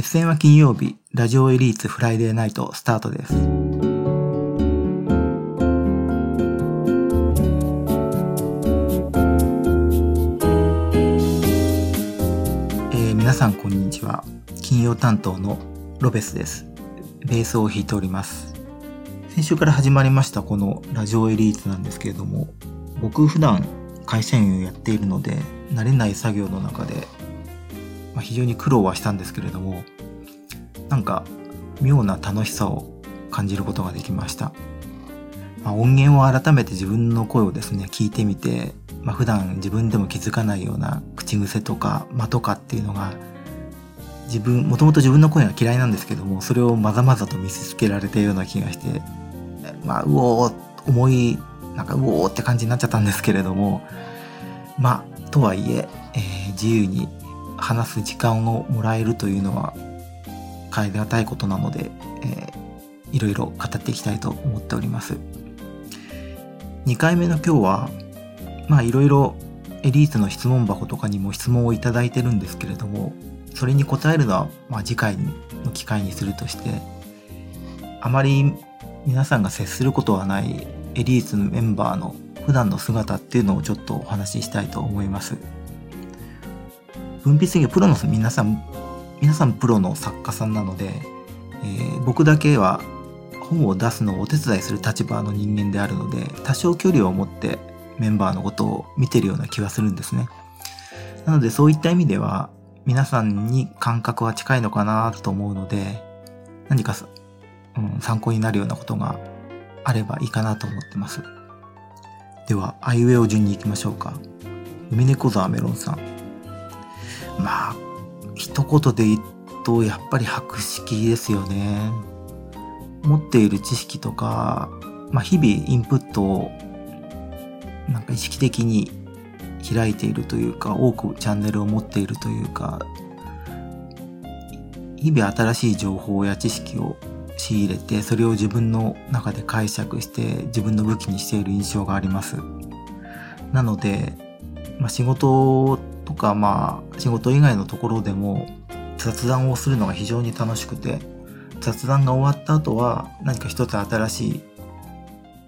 決戦は金曜日、ラジオエリーツフライデーナイトスタートです。えー皆さんこんにちは。金曜担当のロベスです。ベースを弾いております。先週から始まりましたこのラジオエリーツなんですけれども、僕普段会社員をやっているので、慣れない作業の中で、まあ、非常に苦労はしたんですけれども、なんか妙な楽しさを感じることができました。まあ、音源を改めて自分の声をですね、聞いてみて、まあ、普段自分でも気づかないような口癖とか間とかっていうのが自分、もともと自分の声が嫌いなんですけども、それをまざまざと見せつけられたような気がして、まあ、うおー、重い、なんかうおーって感じになっちゃったんですけれども、まあ、とはいええー自由に話す時間をもらえるというのは、変え難いことなので、えーいろいろ語っていきたいと思っております。2回目の今日は、まあいろいろエリートの質問箱とかにも質問をいただいてるんですけれども、それに答えるのは、まあ、次回の機会にするとして、あまり皆さんが接することはないエリートのメンバーの普段の姿っていうのをちょっとお話ししたいと思います。文筆業プロの皆さん、皆さんプロの作家さんなので、えー僕だけは本を出すのをお手伝いする立場の人間であるので、多少距離を持ってメンバーのことを見てるような気はするんですね。なのでそういった意味では、皆さんに感覚は近いのかなと思うので、何か、うん、参考になるようなことがあればいいかなと思ってます。では、アイウェイを順に行きましょうか。海猫沢メロンさん。まあ、一言で言うと、やっぱり博識ですよね。持っている知識とか、まあ、日々インプットを、なんか意識的に開いているというか、多くチャンネルを持っているというか、日々新しい情報や知識を仕入れて、それを自分の中で解釈して、自分の武器にしている印象があります。なので、まあ、仕事とか、まあ、仕事以外のところでも雑談をするのが非常に楽しくて、雑談が終わった後は何か一つ新しい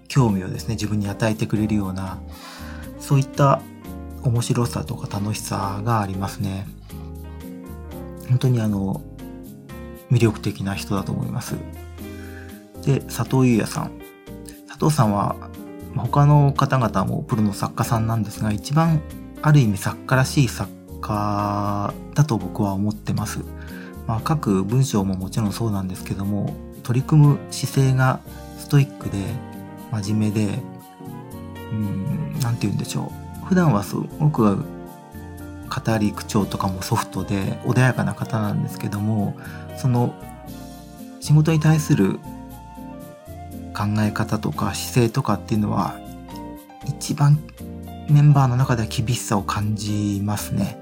興味をですね、自分に与えてくれるような、そういった面白さとか楽しさがありますね。本当にあの、魅力的な人だと思います。で、佐藤優也さん。佐藤さんは、ま他の方々もプロの作家さんなんですが、一番ある意味作家らしい作家だと僕は思ってます。まあ、書く文章ももちろんそうなんですけども、取り組む姿勢がストイックで、真面目で、うん、なんて言うんでしょう。普段はすごく語り口調とかもソフトで穏やかな方なんですけども、その仕事に対する考え方とか姿勢とかっていうのは一番メンバーの中では厳しさを感じますね。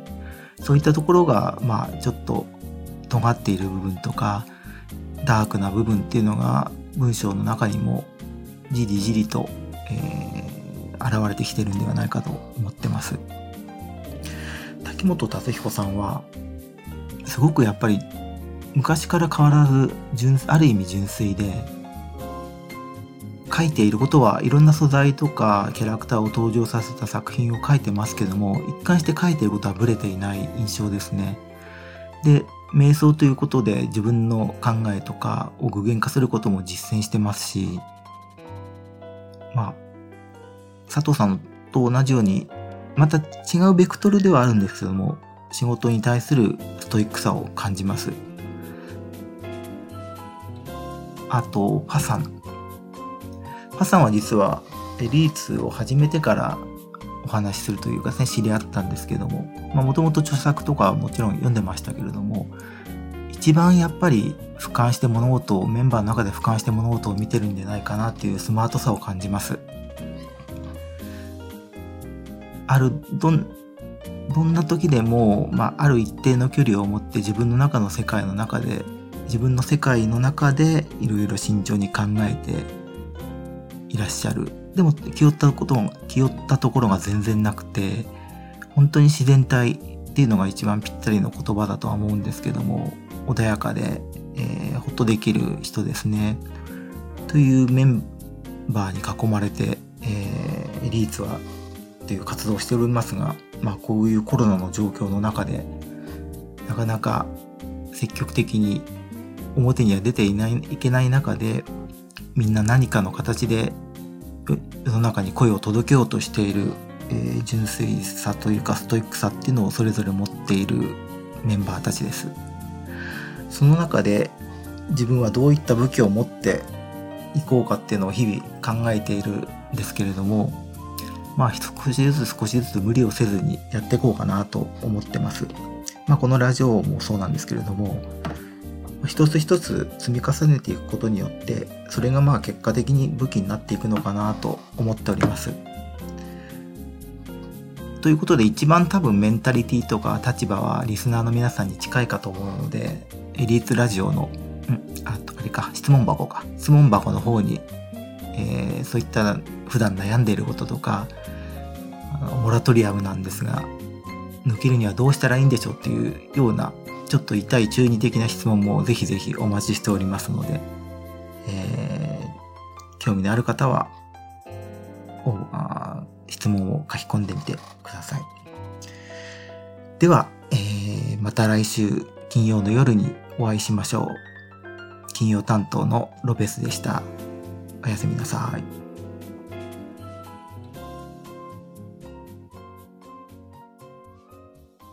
そういったところが、まあちょっと尖っている部分とか、ダークな部分っていうのが文章の中にもじりじりと、えー現れてきてるんではないかと思ってます。滝本達彦さんは、すごくやっぱり昔から変わらず純、ある意味純粋で、書いていることはいろんな素材とかキャラクターを登場させた作品を書いてますけども、一貫して書いていることはブレていない印象ですね。で、瞑想ということで自分の考えとかを具現化することも実践してますし、まあ、佐藤さんと同じように、また違うベクトルではあるんですけども、仕事に対するストイックさを感じます。あと、パさん。パさんは実は、エリーツを始めてからお話しするというかね、知り合ったんですけども、もともと著作とかはもちろん読んでましたけれども、一番やっぱり俯瞰して物事を、メンバーの中で俯瞰して物事を見てるんじゃないかなっていうスマートさを感じます。ある、どん、どんな時でも、まあ、ある一定の距離を持って自分の中の世界の中で、自分の世界の中でいろいろ慎重に考えていらっしゃる。でも気負ったことも、気負ったところが全然なくて、本当に自然体っていうのが一番ぴったりの言葉だとは思うんですけども、穏やかで、えー、ほっとできる人ですね。というメンバーに囲まれて、えー、エリーツはという活動をしておりますが、まあ、こういうコロナの状況の中でなかなか積極的に表には出ていないいけない中でみんな何かの形で世の中に声を届けようとしている、えー、純粋さというかストイックさっていうのをそれぞれ持っているメンバーたちです。その中で自分はどういった武器を持っていこうかっていうのを日々考えているんですけれどもまあ少しずつ少しずつ無理をせずにやっていこうかなと思ってます。まあこのラジオもそうなんですけれども一つ一つ積み重ねていくことによってそれがまあ結果的に武器になっていくのかなと思っております。ということで一番多分メンタリティとか立場はリスナーの皆さんに近いかと思うのでエリートラジオの、うん、ああれか質問箱か質問箱の方に、えー、そういった普段悩んでいることとかモラトリアムなんですが抜けるにはどうしたらいいんでしょうっていうようなちょっと痛い中二的な質問もぜひぜひお待ちしておりますので、えー、興味のある方は質問を書き込んでみてください。では、えー、また来週金曜の夜にお会いしましょう。金曜担当のロペスでした。おやすみなさい。